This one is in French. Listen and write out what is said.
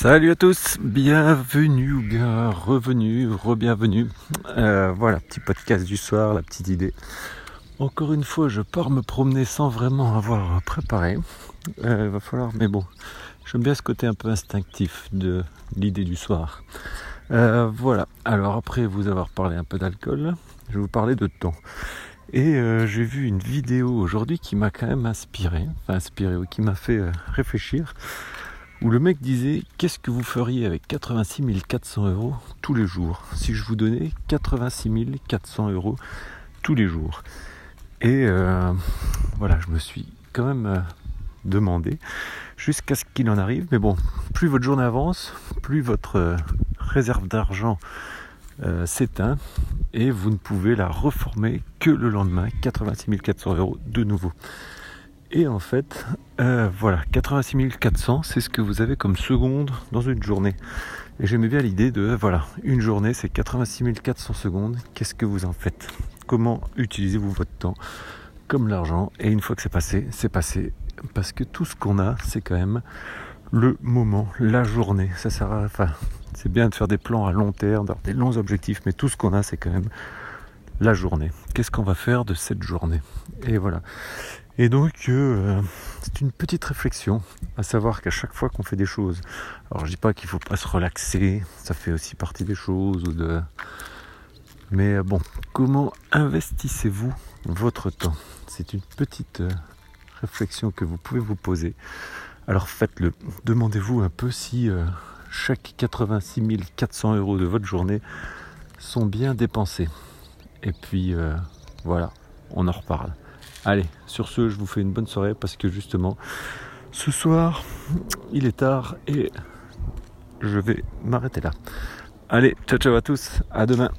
Salut à tous, bienvenue ou bien revenu, re-bienvenue. Euh, voilà, petit podcast du soir, la petite idée. Encore une fois, je pars me promener sans vraiment avoir préparé. Euh, va falloir, mais bon, j'aime bien ce côté un peu instinctif de l'idée du soir. Euh, voilà, alors après vous avoir parlé un peu d'alcool, je vais vous parler de temps. Et j'ai vu une vidéo aujourd'hui qui m'a quand même inspiré, inspiré, ou qui m'a fait réfléchir où le mec disait qu'est-ce que vous feriez avec 86 400 euros tous les jours? Si je vous donnais 86 400 euros tous les jours. Et euh, voilà je me suis quand même euh, demandé jusqu'à ce qu'il en arrive. Mais bon plus votre journée avance plus votre euh, réserve d'argent s'éteint et vous ne pouvez la reformer que le lendemain. 86 400 euros de nouveau et en fait, euh, voilà, 86 400, c'est ce que vous avez comme seconde dans une journée. Et j'aimais bien l'idée de, voilà, une journée, c'est 86 400 secondes. Qu'est-ce que vous en faites? Comment utilisez-vous votre temps? Comme l'argent. Et une fois que c'est passé, c'est passé. Parce que tout ce qu'on a, c'est quand même le moment, la journée. Ça sert à, enfin, c'est bien de faire des plans à long terme, d'avoir des longs objectifs, mais tout ce qu'on a, c'est quand même la journée. Qu'est-ce qu'on va faire de cette journée? Et voilà. Et donc, euh, c'est une petite réflexion, à savoir qu'à chaque fois qu'on fait des choses, alors je dis pas qu'il faut pas se relaxer, ça fait aussi partie des choses, ou de... mais euh, bon, comment investissez-vous votre temps? C'est une petite euh, réflexion que vous pouvez vous poser. Alors faites-le, demandez-vous un peu si chaque 86 400 euros de votre journée sont bien dépensés. Et puis voilà, on en reparle. Allez, sur ce, je vous fais une bonne soirée parce que justement, ce soir, il est tard et je vais m'arrêter là. Allez, ciao ciao à tous, à demain.